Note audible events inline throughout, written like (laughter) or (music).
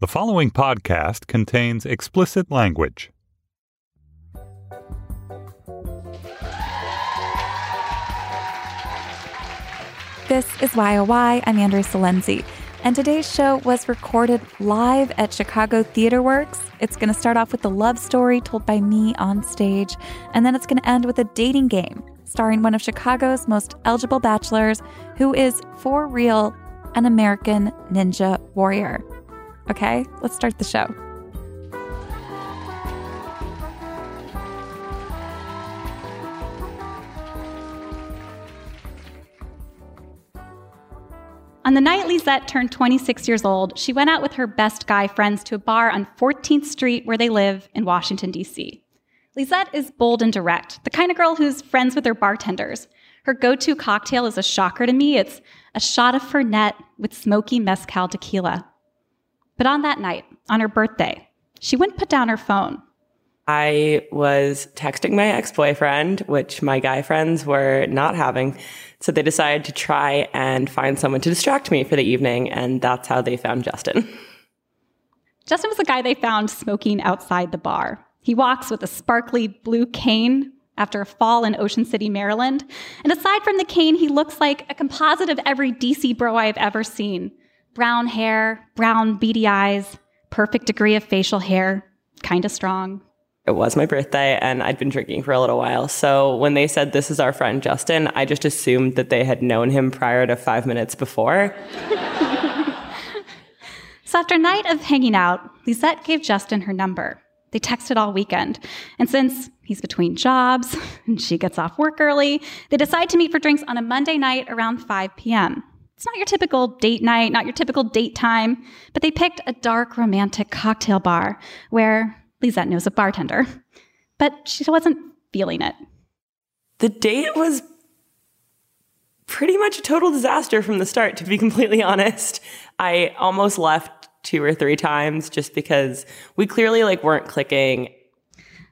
The following podcast contains explicit language. This is YOY. I'm Andrea Silenzi. And today's show was recorded live at Chicago Theater Works. It's going to start off with a love story told by me on stage, and then it's going to end with a dating game starring one of Chicago's most eligible bachelors who is, for real, an American ninja warrior. Okay, let's start the show. On the night Lisette turned 26 years old, she went out with her best guy friends to a bar on 14th Street where they live in Washington, D.C. Lisette is bold and direct, the kind of girl who's friends with her bartenders. Her go to cocktail is a shocker to me. It's a shot of Fernet with smoky mezcal tequila. But on that night, on her birthday, she wouldn't put down her phone. I was texting my ex boyfriend, which my guy friends were not having. So they decided to try and find someone to distract me for the evening. And that's how they found Justin. Justin was the guy they found smoking outside the bar. He walks with a sparkly blue cane after a fall in Ocean City, Maryland. And aside from the cane, he looks like a composite of every DC bro I've ever seen brown hair, brown beady eyes, perfect degree of facial hair, kind of strong. It was my birthday and I'd been drinking for a little while. So when they said, This is our friend Justin, I just assumed that they had known him prior to five minutes before. (laughs) so after a night of hanging out, Lisette gave Justin her number. They texted all weekend. And since he's between jobs (laughs) and she gets off work early, they decide to meet for drinks on a Monday night around 5 p.m. It's not your typical date night, not your typical date time, but they picked a dark romantic cocktail bar where Lisette knows a bartender. But she wasn't feeling it. The date was pretty much a total disaster from the start, to be (laughs) completely honest. I almost left two or three times just because we clearly like weren't clicking.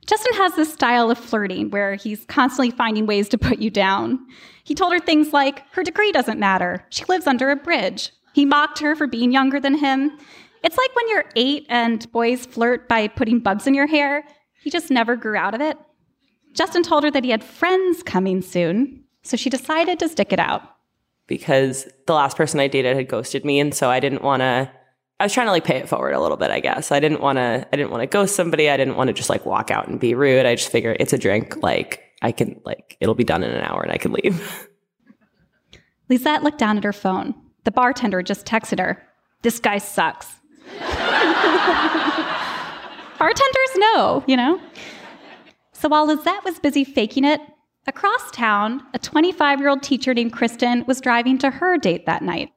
Justin has this style of flirting where he's constantly finding ways to put you down. He told her things like, her degree doesn't matter. She lives under a bridge. He mocked her for being younger than him. It's like when you're eight and boys flirt by putting bugs in your hair. He just never grew out of it. Justin told her that he had friends coming soon, so she decided to stick it out. Because the last person I dated had ghosted me, and so I didn't want to. I was trying to like pay it forward a little bit, I guess. I didn't want to. I didn't want to ghost somebody. I didn't want to just like walk out and be rude. I just figured it's a drink. Like I can like it'll be done in an hour and I can leave. (laughs) Lisette looked down at her phone. The bartender just texted her, This guy sucks. (laughs) Bartenders know, you know? So while Lisette was busy faking it, across town, a 25 year old teacher named Kristen was driving to her date that night.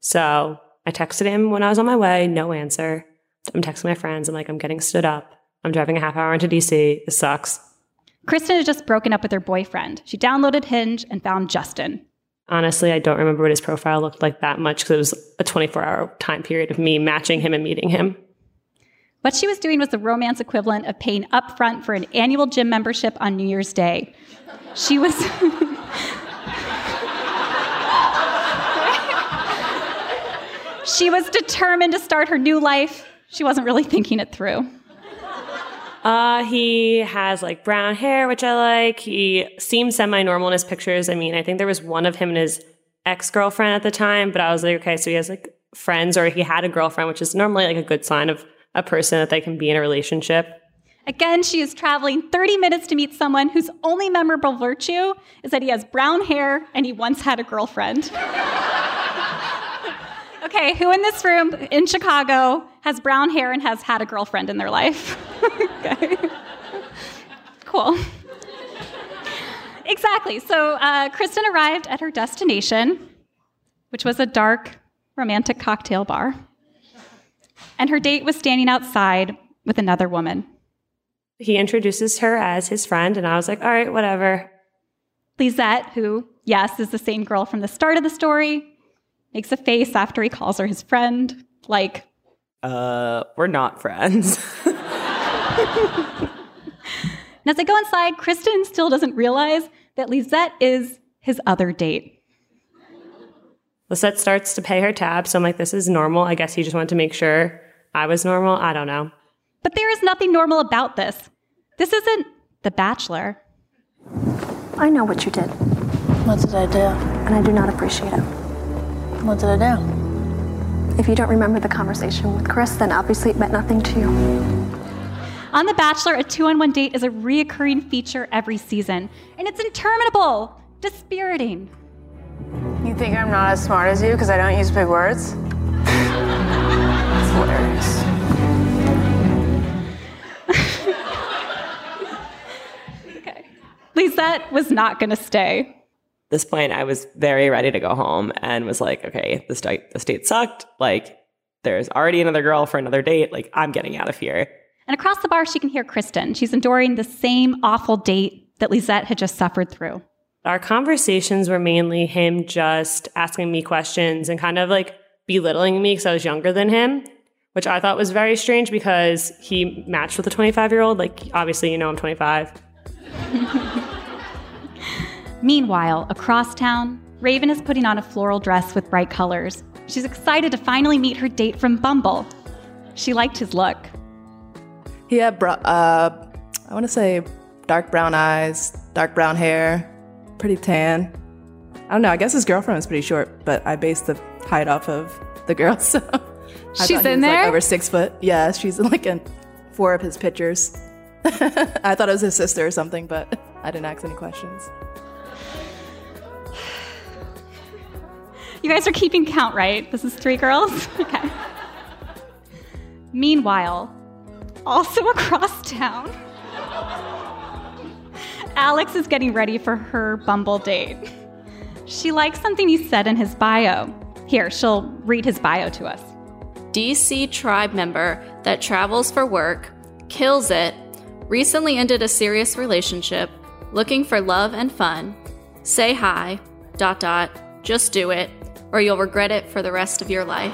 So I texted him when I was on my way, no answer. I'm texting my friends. I'm like, I'm getting stood up. I'm driving a half hour into DC. This sucks. Kristen had just broken up with her boyfriend. She downloaded Hinge and found Justin. Honestly, I don't remember what his profile looked like that much because it was a 24 hour time period of me matching him and meeting him. What she was doing was the romance equivalent of paying upfront for an annual gym membership on New Year's Day. She was. (laughs) she was determined to start her new life. She wasn't really thinking it through. Uh, he has like brown hair, which I like. He seems semi normal in his pictures. I mean, I think there was one of him and his ex girlfriend at the time, but I was like, okay, so he has like friends or he had a girlfriend, which is normally like a good sign of a person that they can be in a relationship. Again, she is traveling 30 minutes to meet someone whose only memorable virtue is that he has brown hair and he once had a girlfriend. (laughs) okay, who in this room in Chicago has brown hair and has had a girlfriend in their life? (laughs) okay. Cool. Exactly. So uh, Kristen arrived at her destination, which was a dark, romantic cocktail bar. And her date was standing outside with another woman. He introduces her as his friend, and I was like, all right, whatever. Lisette, who, yes, is the same girl from the start of the story, makes a face after he calls her his friend, like, uh, we're not friends. (laughs) and as they go inside, Kristen still doesn't realize that Lisette is his other date. Lisette starts to pay her tab, so I'm like, this is normal. I guess he just wanted to make sure I was normal. I don't know. But there is nothing normal about this. This isn't The Bachelor. I know what you did, What did I do? and I do not appreciate it. What did I do? If you don't remember the conversation with Chris, then obviously it meant nothing to you. On The Bachelor, a two on one date is a reoccurring feature every season, and it's interminable, dispiriting. You think I'm not as smart as you because I don't use big words? That's hilarious. (laughs) Okay, Lisette was not going to stay. This point, I was very ready to go home and was like, okay, this date, this date sucked. Like, there's already another girl for another date. Like, I'm getting out of here. And across the bar, she can hear Kristen. She's enduring the same awful date that Lisette had just suffered through. Our conversations were mainly him just asking me questions and kind of like belittling me because I was younger than him, which I thought was very strange because he matched with a 25 year old. Like, obviously, you know, I'm 25. (laughs) Meanwhile, across town, Raven is putting on a floral dress with bright colors. She's excited to finally meet her date from Bumble. She liked his look. He had, bro- uh, I want to say, dark brown eyes, dark brown hair, pretty tan. I don't know. I guess his girlfriend was pretty short, but I based the height off of the girl. (laughs) So She's he in was, like, there? over six foot. Yeah, she's like in four of his pictures. (laughs) I thought it was his sister or something, but I didn't ask any questions. You guys are keeping count, right? This is three girls? (laughs) Okay. Meanwhile, also across town, Alex is getting ready for her Bumble date. She likes something he said in his bio. Here, she'll read his bio to us. DC tribe member that travels for work, kills it, recently ended a serious relationship, looking for love and fun, say hi, dot dot, just do it, or you'll regret it for the rest of your life.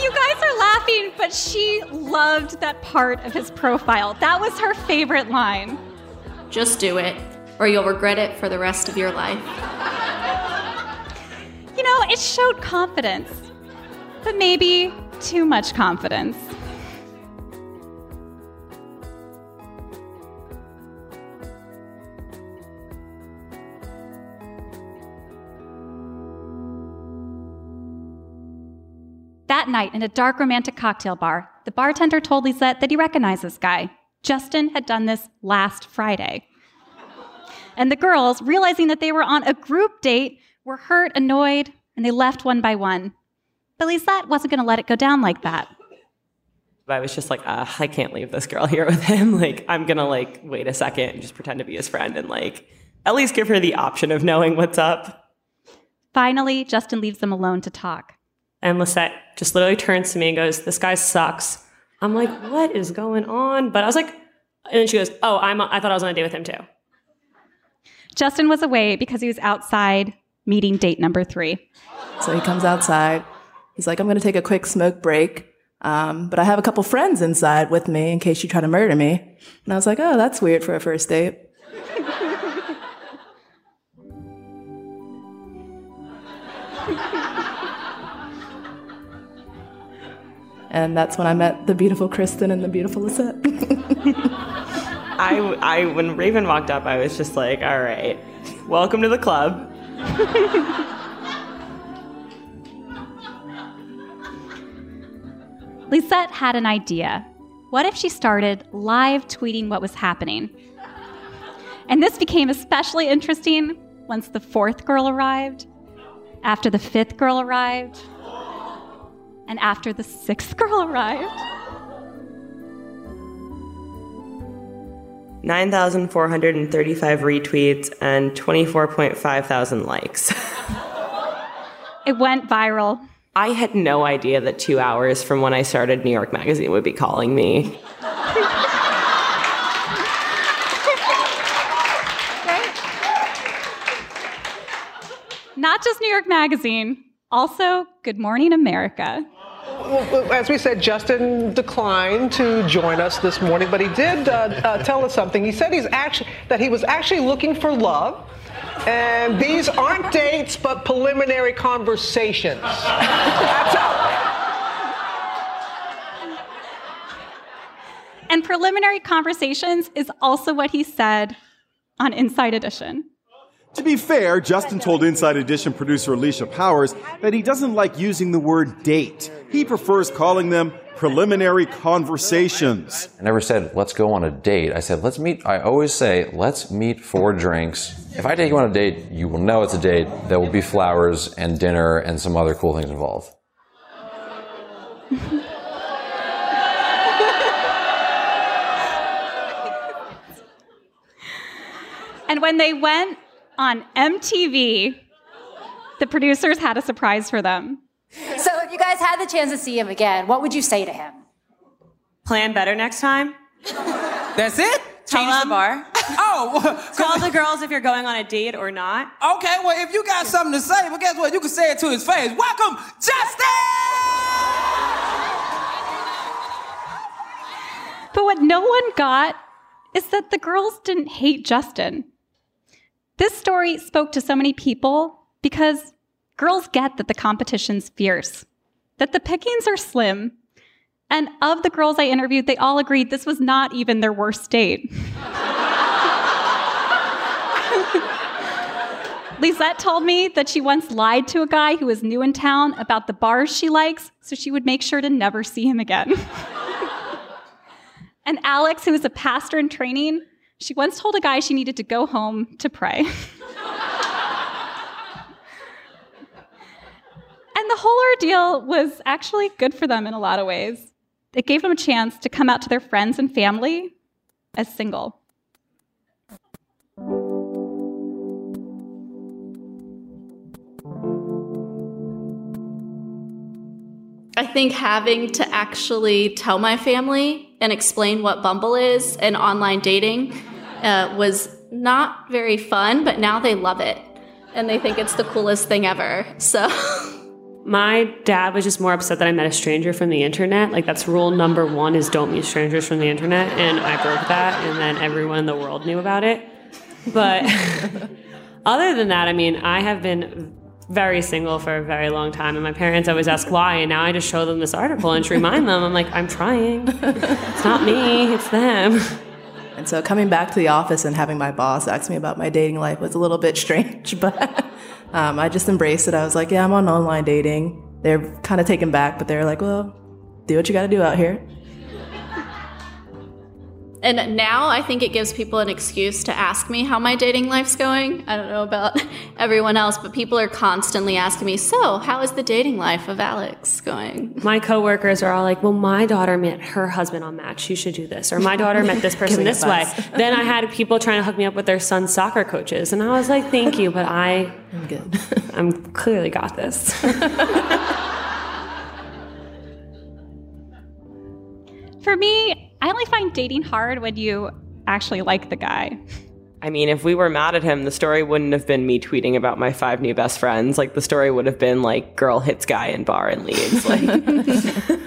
You guys are laughing, but she loved that part of his profile. That was her favorite line. Just do it, or you'll regret it for the rest of your life. You know, it showed confidence, but maybe too much confidence. Night, in a dark romantic cocktail bar, the bartender told Lisette that he recognized this guy. Justin had done this last Friday. And the girls, realizing that they were on a group date, were hurt, annoyed, and they left one by one. But Lisette wasn't going to let it go down like that. I was just like, uh, I can't leave this girl here with him. (laughs) Like, I'm gonna like wait a second and just pretend to be his friend and like at least give her the option of knowing what's up. Finally, Justin leaves them alone to talk. And Lisette just literally turns to me and goes, This guy sucks. I'm like, What is going on? But I was like, and then she goes, Oh, I'm, I thought I was on a date with him too. Justin was away because he was outside meeting date number three. So he comes outside. He's like, I'm going to take a quick smoke break. Um, but I have a couple friends inside with me in case you try to murder me. And I was like, oh, that's weird for a first date. And that's when I met the beautiful Kristen and the beautiful Lisette. (laughs) I, I, when Raven walked up, I was just like, all right, welcome to the club. (laughs) Lisette had an idea. What if she started live tweeting what was happening? And this became especially interesting once the fourth girl arrived, after the fifth girl arrived, and after the sixth girl arrived. 9,435 retweets and 24.5 thousand likes. (laughs) It went viral. I had no idea that two hours from when I started New York Magazine would be calling me. (laughs) Not just New York Magazine, also Good Morning America. As we said, Justin declined to join us this morning, but he did uh, uh, tell us something. He said he's actually that he was actually looking for love, and these aren't dates but preliminary conversations. That's. And preliminary conversations is also what he said on Inside Edition. To be fair, Justin told Inside Edition producer Alicia Powers that he doesn't like using the word date. He prefers calling them preliminary conversations. I never said, let's go on a date. I said, let's meet. I always say, let's meet for drinks. If I take you on a date, you will know it's a date. There will be flowers and dinner and some other cool things involved. And when they went on MTV, the producers had a surprise for them. So if you guys had the chance to see him again, what would you say to him? Plan better next time. That's it? Change the bar. (laughs) oh, (laughs) tell the girls if you're going on a date or not. Okay, well, if you got something to say, well, guess what? You can say it to his face. Welcome, Justin! But what no one got is that the girls didn't hate Justin. This story spoke to so many people because girls get that the competition's fierce, that the pickings are slim, and of the girls I interviewed, they all agreed this was not even their worst date. (laughs) Lisette told me that she once lied to a guy who was new in town about the bars she likes, so she would make sure to never see him again. (laughs) and Alex, who is a pastor in training, she once told a guy she needed to go home to pray. (laughs) and the whole ordeal was actually good for them in a lot of ways. It gave them a chance to come out to their friends and family as single. I think having to actually tell my family and explain what Bumble is and online dating uh, was not very fun, but now they love it and they think it's the coolest thing ever. So. (laughs) My dad was just more upset that I met a stranger from the internet. Like that's rule number one is don't meet strangers from the internet, and I broke that, and then everyone in the world knew about it. But (laughs) other than that, I mean, I have been very single for a very long time, and my parents always ask why, and now I just show them this article and to remind them, I'm like, I'm trying. It's not me, it's them. (laughs) And so coming back to the office and having my boss ask me about my dating life was a little bit (laughs) strange, but um, I just embraced it. I was like, yeah, I'm on online dating. They're kind of taken back, but they're like, well, do what you got to do out here. And now I think it gives people an excuse to ask me how my dating life's going. I don't know about (laughs) everyone else, but people are constantly asking me, So, how is the dating life of Alex going? (laughs) My coworkers are all like, Well, my daughter met her husband on Match. You should do this. Or my daughter met this (laughs) person this way. then I had people trying to hook me up with their son's soccer coaches. And I was like, Thank you, but I, I'm good. I'm clearly got this. For me, I only find dating hard when you actually like the guy. I mean, if we were mad at him, the story wouldn't have been me tweeting about my five new best friends. Like the story would have been like girl hits guy in bar and leaves. Like (laughs)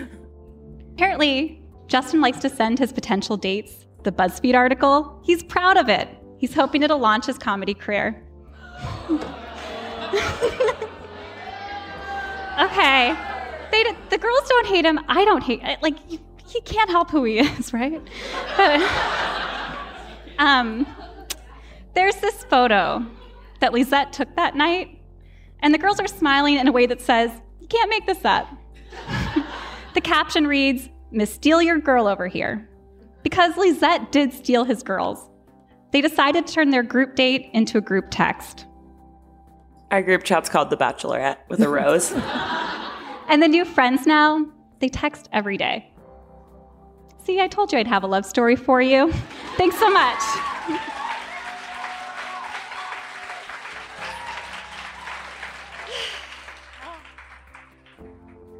Apparently, Justin likes to send his potential dates the BuzzFeed article. He's proud of it. He's hoping it'll launch his comedy career. (laughs) okay. They, the girls don't hate him. I don't hate like you, he can't help who he (laughs) is, right? But um there's this photo that Lisette took that night, and the girls are smiling in a way that says, You can't make this up. (laughs) the caption reads, Miss Steal Your Girl over here. Because Lisette did steal his girls. They decided to turn their group date into a group text. our group chat's called The Bachelorette with a rose. (laughs) And the new friends now, they text every day. See, I told you I'd have a love story for you. Thanks so much.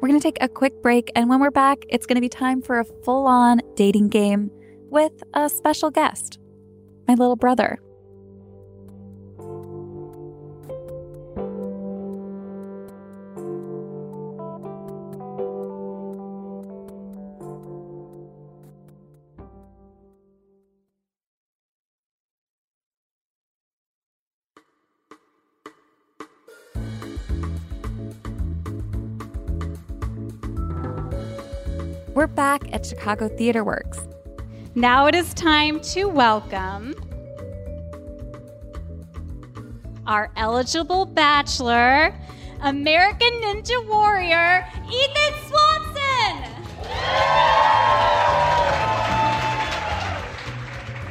We're going to take a quick break, and when we're back, it's going to be time for a full on dating game with a special guest my little brother. We're back at Chicago Theater Works. Now it is time to welcome our eligible bachelor, American Ninja Warrior, Ethan Swanson.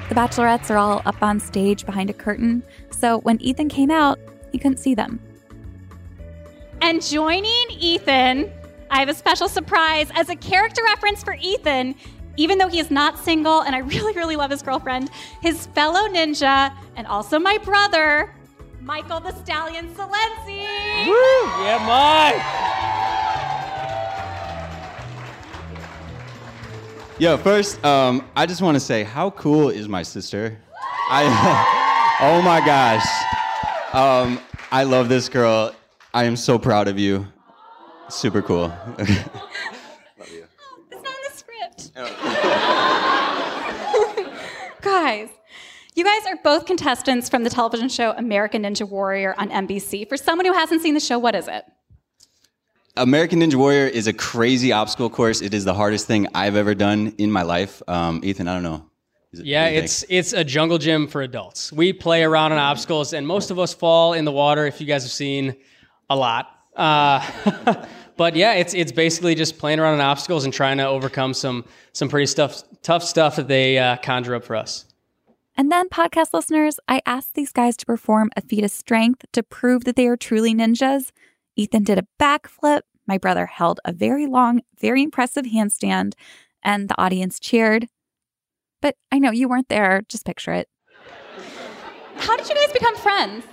The bachelorettes are all up on stage behind a curtain, so when Ethan came out, he couldn't see them. And joining Ethan, I have a special surprise as a character reference for Ethan. Even though he is not single and I really, really love his girlfriend, his fellow ninja and also my brother, Michael the Stallion Silenzi. Woo! Yeah, Mike. Yo, first, um, I just want to say, how cool is my sister? I, (laughs) oh my gosh, um, I love this girl. I am so proud of you. Super cool. Love you. It's not in the script. (laughs) guys, you guys are both contestants from the television show American Ninja Warrior on NBC. For someone who hasn't seen the show, what is it? American Ninja Warrior is a crazy obstacle course. It is the hardest thing I've ever done in my life. Um, Ethan, I don't know. It- Yeah, what do you it's it's a jungle gym for adults. We play around on obstacles, and most of us fall in the water. If you guys have seen a lot, uh, (laughs) but yeah, it's it's basically just playing around on obstacles and trying to overcome some some pretty stuff tough stuff that they uh, conjure up for us. And then, podcast listeners, I asked these guys to perform a feat of strength to prove that they are truly ninjas. Ethan did a backflip. My brother held a very long, very impressive handstand, and the audience cheered. But I know you weren't there. Just picture it. How did you guys become friends?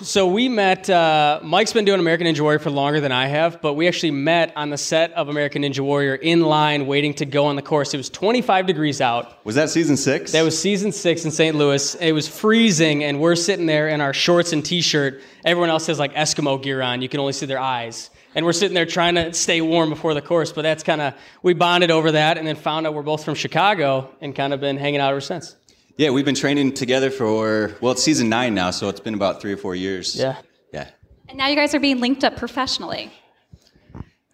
So we met. Uh, Mike's been doing American Ninja Warrior for longer than I have, but we actually met on the set of American Ninja Warrior in line, waiting to go on the course. It was 25 degrees out. Was that season six? That was season six in St. Louis. It was freezing, and we're sitting there in our shorts and t-shirt. Everyone else has like Eskimo gear on. You can only see their eyes, and we're sitting there trying to stay warm before the course. But that's kind of we bonded over that, and then found out we're both from Chicago, and kind of been hanging out ever since. Yeah, we've been training together for, well, it's season nine now, so it's been about three or four years. Yeah. Yeah. And now you guys are being linked up professionally.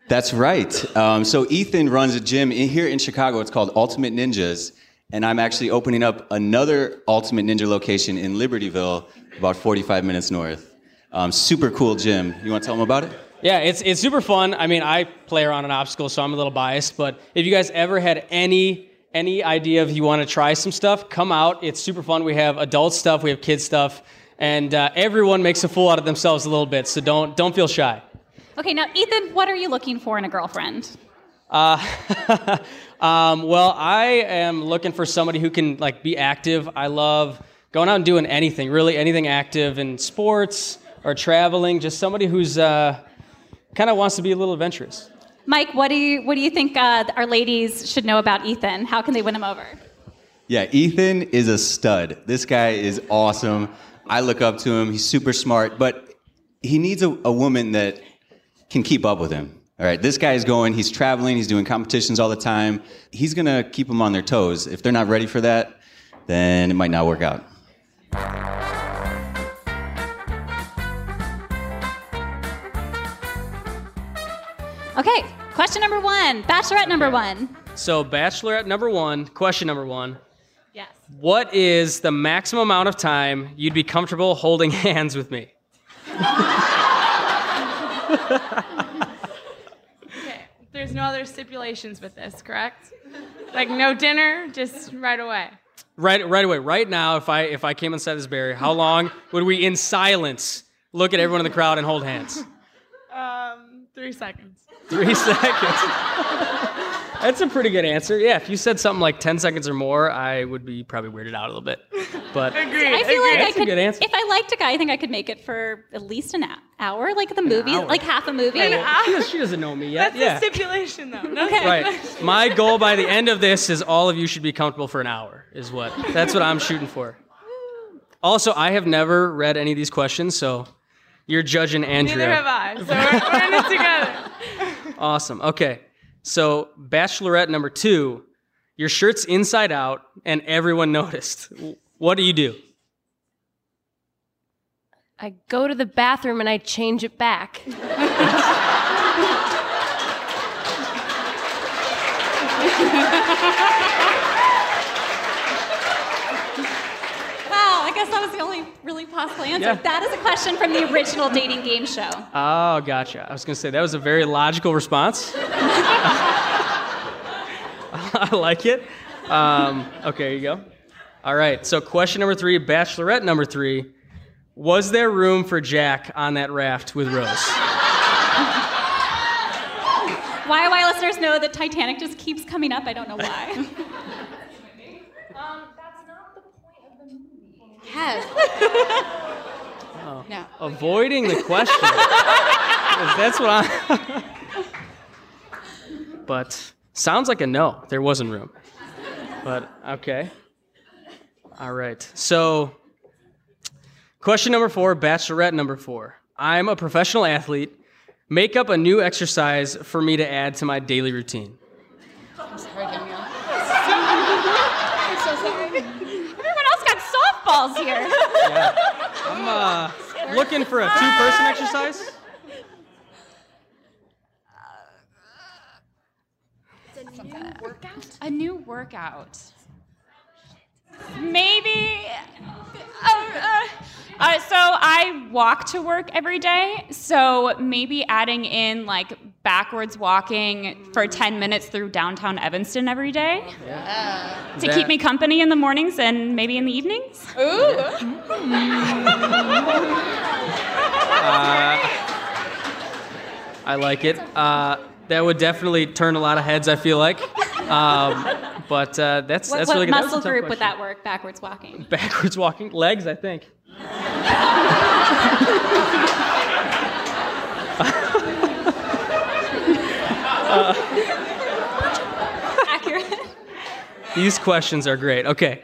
That's right. Um, so Ethan runs a gym in, here in Chicago. It's called Ultimate Ninjas, and I'm actually opening up another Ultimate Ninja location in Libertyville, about 45 minutes north. Um, super cool gym. You want to tell them about it? Yeah, it's it's super fun. I mean, I play around on obstacles, so I'm a little biased. But if you guys ever had any any idea of you want to try some stuff, come out. It's super fun. We have adult stuff, we have kids stuff, and uh, everyone makes a fool out of themselves a little bit. So don't don't feel shy. Okay, now Ethan, what are you looking for in a girlfriend? Uh, (laughs) um, well, I am looking for somebody who can like be active. I love going out and doing anything, really anything active in sports or traveling. Just somebody who's uh, kind of wants to be a little adventurous. Mike, what do you what do you think uh, our ladies should know about Ethan? How can they win him over? Yeah, Ethan is a stud. This guy is awesome. I look up to him. He's super smart, but he needs a, a woman that can keep up with him. All right, this guy is going, he's traveling, he's doing competitions all the time. He's going to keep them on their toes. If they're not ready for that, then it might not work out. Okay, question number one, Bachelorette number one. So, Bachelorette number one, question number one. Yes. What is the maximum amount of time you'd be comfortable holding (laughs) hands with me? Okay. There's no other stipulations with this, correct? Like no dinner, just right away. Right, right away, right now. If I if I came inside this barrier, how long would we, in silence, look at everyone in the crowd and hold hands? Um, three seconds. Three (laughs) seconds. That's a pretty good answer. Yeah, if you said something like ten seconds or more, I would be probably weirded out a little bit. But (laughs) Agreed. I feel like I That's a could, good answer. if I liked a guy, I think I could make it for at least an hour, like the movie, hour. like half a movie. She, does- she doesn't know me yet. That's yeah. a stipulation, though. No Okay. Right. My goal by the end of this is all of you should be comfortable for an hour. Is what that's what I'm shooting for. Also, I have never read any of these questions, so you're judging Andrea. Neither have I. So we're, we're in it together. Awesome. Okay. So, Bachelorette number two, your shirt's inside out and everyone noticed. What do you do? I go to the bathroom and I change it back. (laughs) (laughs) Wow, I guess that was the only really possible answer. Yeah. That is a question from the original dating game show. Oh, gotcha. I was going to say that was a very logical response. (laughs) I like it. Um, okay, here you go. All right, so question number three, bachelorette number three. Was there room for Jack on that raft with Rose? Why, why listeners know that Titanic just keeps coming up. I don't know why. (laughs) Have. (laughs) Oh. No. Avoiding the (laughs) question. that's what I. (laughs) but sounds like a no. There wasn't room. But okay. All right. So, question number four, bachelorette number four. I'm a professional athlete. Make up a new exercise for me to add to my daily routine. I'm sorry, Danielle. I'm so sorry. Everyone else got softballs here. (laughs) I'm uh, looking for a two-person exercise. workout? A new workout. Maybe. Uh, uh, uh, so I walk to work every day. So maybe adding in like backwards walking for 10 minutes through downtown Evanston every day to That- keep me company in the mornings and maybe in the evenings. Ooh. (laughs) Uh, I like it. Uh, that would definitely turn a lot of heads. I feel like, um, but uh, that's What, that's what really good. That was a muscle tough group would that work? Backwards walking. Backwards walking, legs. I think. Uh, (laughs) Accurate. these questions are great. Okay.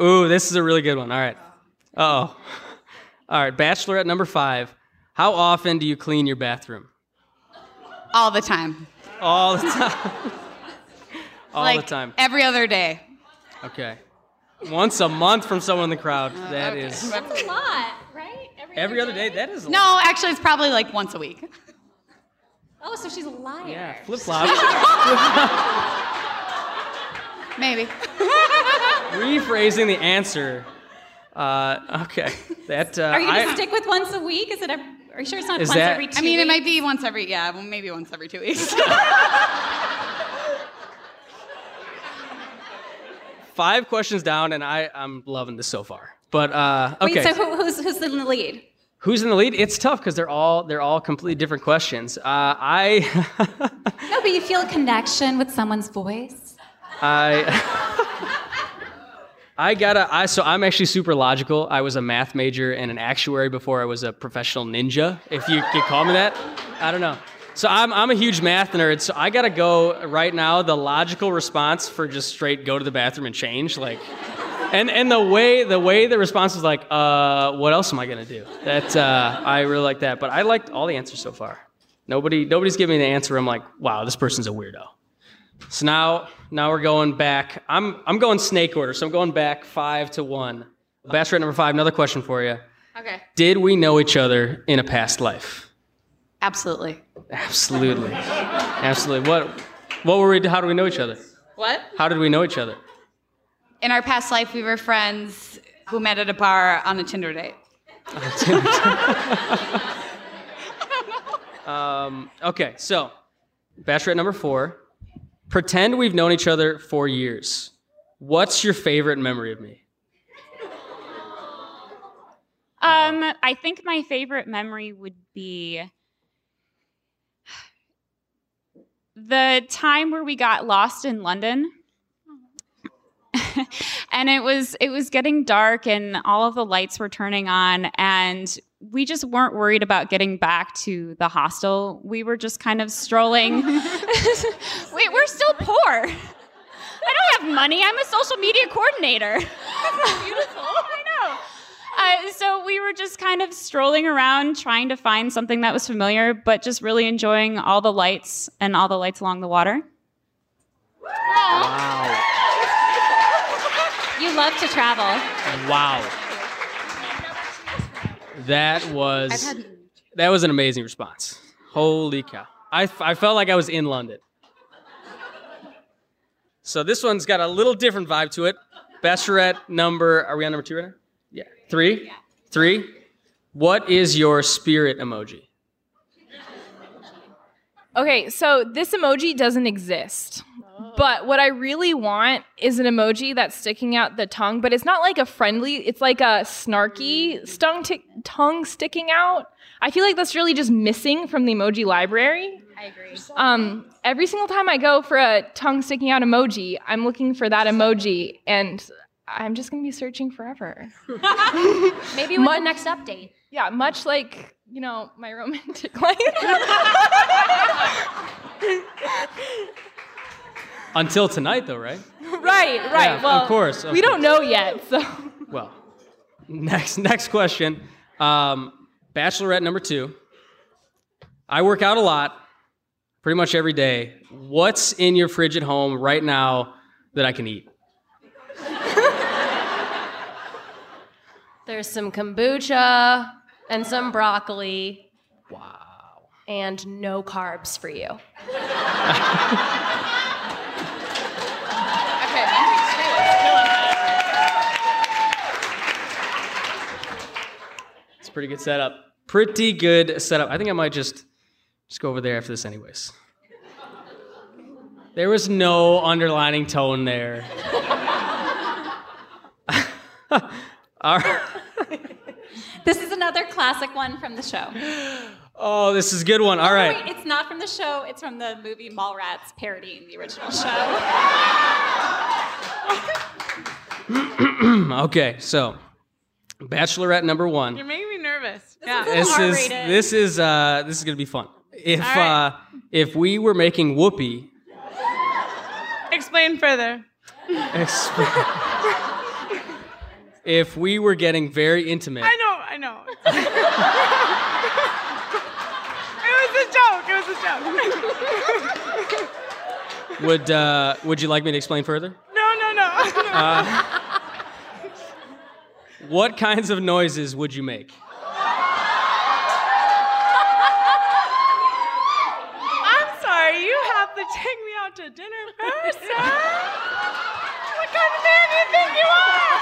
Ooh, this is a really good one. All right. Uh oh. All right. Bachelorette number five. How often do you clean your bathroom? All the time. All the time. (laughs) All like the time. Every other day. Okay. Once a month from someone in the crowd. Uh, That okay. is That's a lot, right? Every, every other day. That is a No, actually, it's probably like once a week. Oh, so she's a liar. Yeah, flip flop. (laughs) Maybe. (laughs) Rephrasing the answer. Uh, okay. That uh, Are you gonna I, stick with once a week? Is it? A, are you sure it's not Is once that- every two? I mean, it might be once every, yeah, well, maybe once every two weeks. (laughs) five questions down, and I I'm loving this so far. But uh, okay. Wait, so who, who's who's in the lead? Who's in the lead? It's tough because they're all they're all completely different questions. Uh, I (laughs) No, but you feel a connection with someone's voice. I (laughs) I gotta I so I'm actually super logical. I was a math major and an actuary before I was a professional ninja, if you could call me that. I don't know. So I'm I'm a huge math nerd, so I gotta go right now. The logical response for just straight go to the bathroom and change, like and and the way the way the response was like, uh, what else am I gonna do? That uh, I really like that. But I liked all the answers so far. Nobody nobody's giving me the answer. I'm like, wow, this person's a weirdo. So now now we're going back. I'm I'm going snake order, so I'm going back five to one. Bachelorette number five. Another question for you. okay. Did we know each other in a past life? Absolutely. Absolutely, absolutely. What what were we? How do we know each other? What? How did we know each other? In our past life, we were friends who met at a bar on a Tinder date. Um, okay, so bachelorette number four. Pretend we've known each other for years. What's your favorite memory of me? Um, I think my favorite memory would be the time where we got lost in London. (laughs) and it was it was getting dark and all of the lights were turning on and we just weren't worried about getting back to the hostel. We were just kind of strolling. (laughs) we, we're still poor. I don't have money. I'm a social media coordinator. (laughs) That's Beautiful. I know. Uh, so we were just kind of strolling around trying to find something that was familiar, but just really enjoying all the lights and all the lights along the water. Wow. You love to travel. Wow. That was had- that was an amazing response. Holy cow! I, I felt like I was in London. So this one's got a little different vibe to it. Bachelorette number, are we on number two right now? Yeah. Three? Three. What is your spirit emoji? Okay, so this emoji doesn't exist. But what I really want is an emoji that's sticking out the tongue, but it's not like a friendly, it's like a snarky stung t- tongue sticking out. I feel like that's really just missing from the emoji library. I agree. Um, every single time I go for a tongue sticking out emoji, I'm looking for that emoji, and I'm just gonna be searching forever. (laughs) Maybe with the next update. Yeah, much like you know my romantic (laughs) life. Until tonight, though, right? right, right. Yeah, of course, of we don't know yet, so. Well, next next question. Um, bachelorette number two. I work out a lot, pretty much every day. What's in your fridge at home right now that I can eat? There's some kombucha and some broccoli. Wow. And no carbs for you. It's a pretty good setup. Pretty good setup. I think I might just just go over there after this, anyways. There was no underlining tone there. (laughs) All right. This is another classic one from the show. (gasps) Oh, this is a good one. All right. Oh. Wait, it's not from the show. It's from the movie Mallrats parodying the original show. (laughs) (clears throat) okay, so Bachelorette number one. You're making me nervous. yeah. This is this is uh, this is gonna be fun. If All right. uh, if we were making Whoopi, Explain further. exp- (laughs) if we were getting very intimate, I I know. It was a joke. It was a joke. would uh, would you like me to explain further? no, no, no. Uh, what kinds of noises would you make? I'm sorry. You have to take me out to dinner first, sir. what kind of man do you think you are?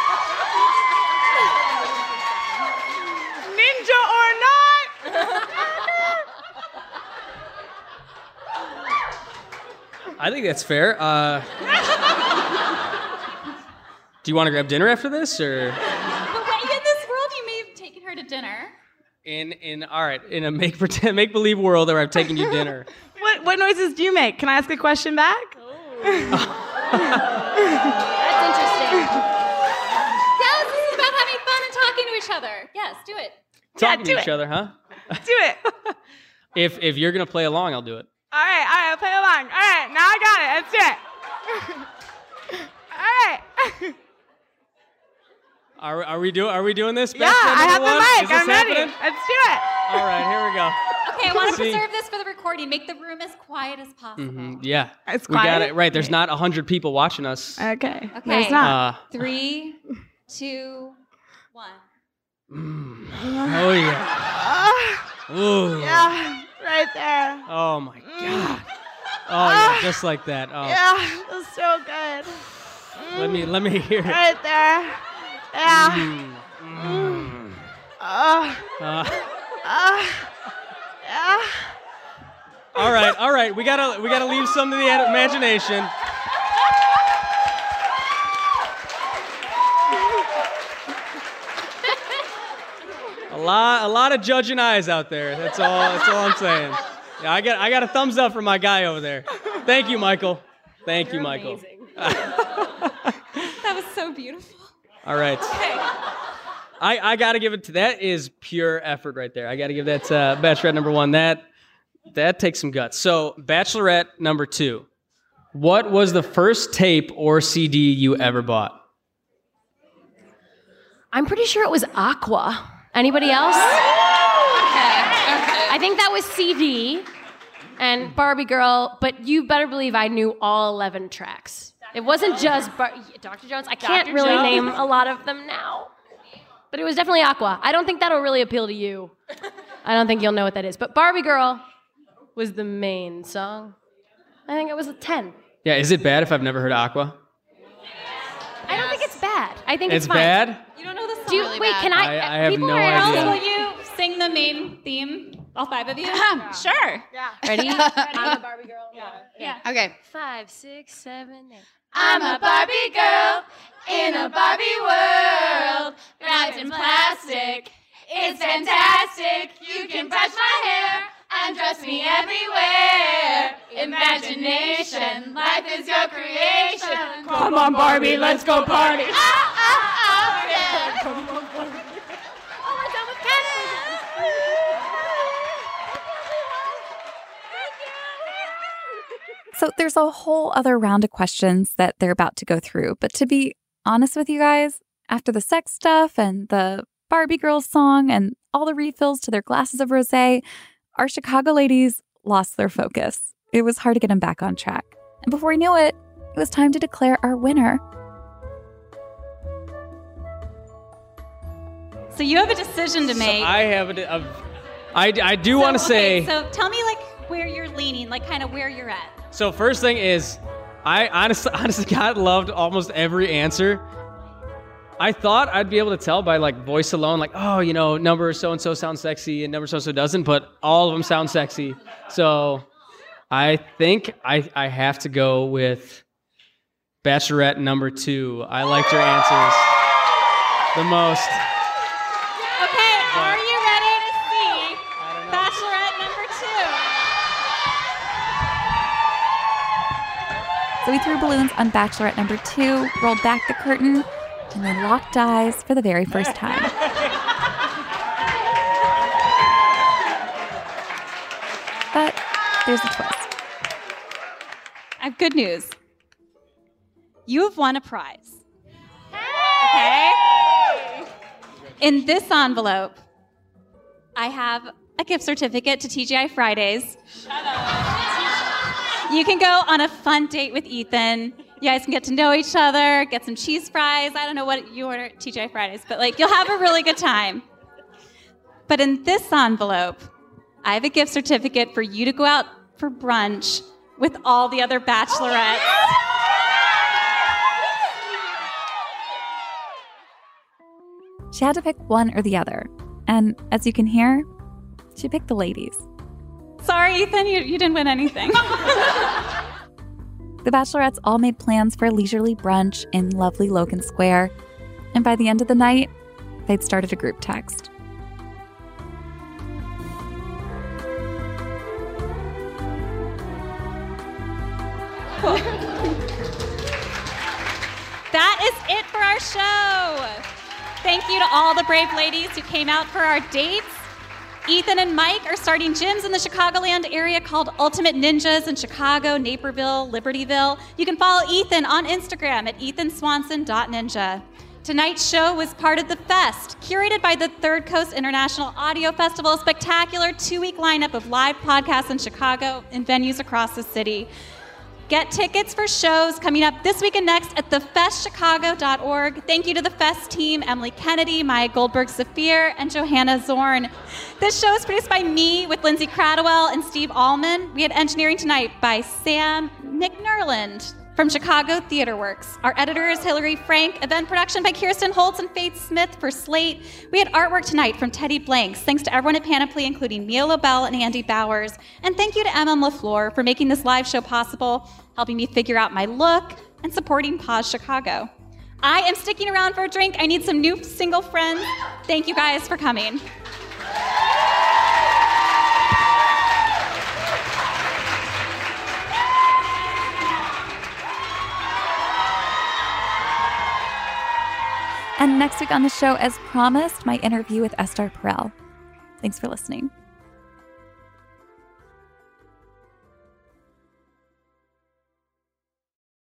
Ninja or not? I think that's fair. Uh, do you want to grab dinner after this, or but wait, in this world, you may have taken her to dinner. in in all right in a make (laughs) pretend make believe world where I've taken you dinner? (laughs) What, what noises do you make? Can I ask a question back? (laughs) That's interesting. yes, this is about having fun and talking to each other. Yes, do it. Talking do to each it. other, huh? Do it. If if you're gonna play along, I'll do it. All right, all right, play along. All right, now I got it. Let's it. all right. Are, are we do Are we doing this? Yeah, I number have the one? mic. Is this I'm ready. happening? Let's do it. All right, here we go. Okay, I want to preserve this for the recording. Make the room as quiet as possible. Mhm, Yeah, It's we got it right. There's not a hundred people watching us. Okay. Okay. There's not. Uh, Three, two, one. oh yeah. (laughs) Ooh. yeah, right there. Oh my god. Oh yeah, just like that. Oh, Yeah, that's so good. let me let me hear it. Right there. Yeah. Mm, mm. Uh, Uh, uh, yeah. all right, all right. We gotta we gotta leave some to the imagination. A lot, a lot of judging eyes out there. That's all. That's all I'm saying. Yeah, I got, I got a thumbs up from my guy over there. Thank you, Michael. Thank you, Michael. (laughs) That was so beautiful. All right. Okay. I, I got to give it to that is pure effort right there. I got to give that uh, Bachelorette number one. That that takes some guts. So Bachelorette number two. What was the first tape or CD you ever bought? I'm pretty sure it was Aqua. Anybody else? I think that was CD and Barbie Girl, but you better believe I knew all 11 tracks. It wasn't just Bar- Dr. Jones. I can't Dr. really Jones. name a lot of them now. But it was definitely Aqua. I don't think that'll really appeal to you. I don't think you'll know what that is. But Barbie Girl was the main song. I think it was a 10. Yeah, is it bad if I've never heard Aqua? I don't think it's bad. I think It's it's, fine. bad? You don't know the song. Do you, wait, can I? I- I have people no are idea. also- Will you sing the main theme? All five of you? (laughs) Um, sure. Yeah. (laughs) Ready? I'm a Barbie girl. Yeah. Okay. Five, six, seven, eight. I'm a Barbie girl in a Barbie world, wrapped in plastic. It's fantastic. You can brush my hair and dress me everywhere. Imagination, life is your creation. Come on, Barbie, let's go party. Ah, ah, ah, yeah. Oh, we're done with Canada. So there's a whole other round of questions that they're about to go through. But to be honest with you guys, after the sex stuff and the Barbie Girls song and all the refills to their glasses of rose, our Chicago ladies lost their focus. It was hard to get them back on track. And before we knew it, it was time to declare our winner. So you have a decision to make. I have a, a I, I do want to So, say. so tell me like where you're leaning, like kind of where you're at. So first thing is, I honestly, (laughs) honestly, God loved almost every answer. I thought I'd be able to tell by like voice alone, like, oh, you know, number so and so sounds sexy and number so and so doesn't, but all of them sound sexy. So I think I I have to go with Bachelorette number two. I liked your answers the most. Okay, are you ready to see Bachelorette number two? We threw balloons on Bachelorette number two, rolled back the curtain, and then locked eyes for the very first time. But there's a twist. I have good news. You have won a prize. Okay? In this envelope, I have a gift certificate to TGI Fridays. You can go on a fun date with Ethan. You guys can get to know each other, get some cheese fries. I don't know what you order at TGI Fridays, but like you'll have a really good time. But in this envelope, I have a gift certificate for you to go out for brunch with all the other bachelorettes. She had to pick one or the other. And as you can hear, she picked the ladies. Sorry, Ethan, you, you didn't win anything. (laughs) The bachelorettes all made plans for a leisurely brunch in lovely Logan Square. And by the end of the night, they'd started a group text. (laughs) that is it for our show. Thank you to all the brave ladies who came out for our dates. Ethan and Mike are starting gyms in the Chicagoland area called Ultimate Ninjas in Chicago, Naperville, Libertyville. You can follow Ethan on Instagram at ethanswanson.ninja. Tonight's show was part of The Fest, curated by the Third Coast International Audio Festival, a spectacular two week lineup of live podcasts in Chicago and venues across the city. Get tickets for shows coming up this week and next at thefestchicago.org. Thank you to the Fest team, Emily Kennedy, Maya Goldberg Safir, and Johanna Zorn. This show is produced by me with Lindsay Kratochwill and Steve Allman. We had engineering tonight by Sam McNerland from Chicago Theater Works. Our editor is Hillary Frank. Event production by Kirsten Holtz and Faith Smith for Slate. We had artwork tonight from Teddy Blanks. Thanks to everyone at Panoply, including Mia Lobel and Andy Bowers. And thank you to Emma LaFleur for making this live show possible, helping me figure out my look, and supporting Pause Chicago. I am sticking around for a drink. I need some new single friends. Thank you guys for coming. And next week on the show, as promised, my interview with Esther Perel. Thanks for listening.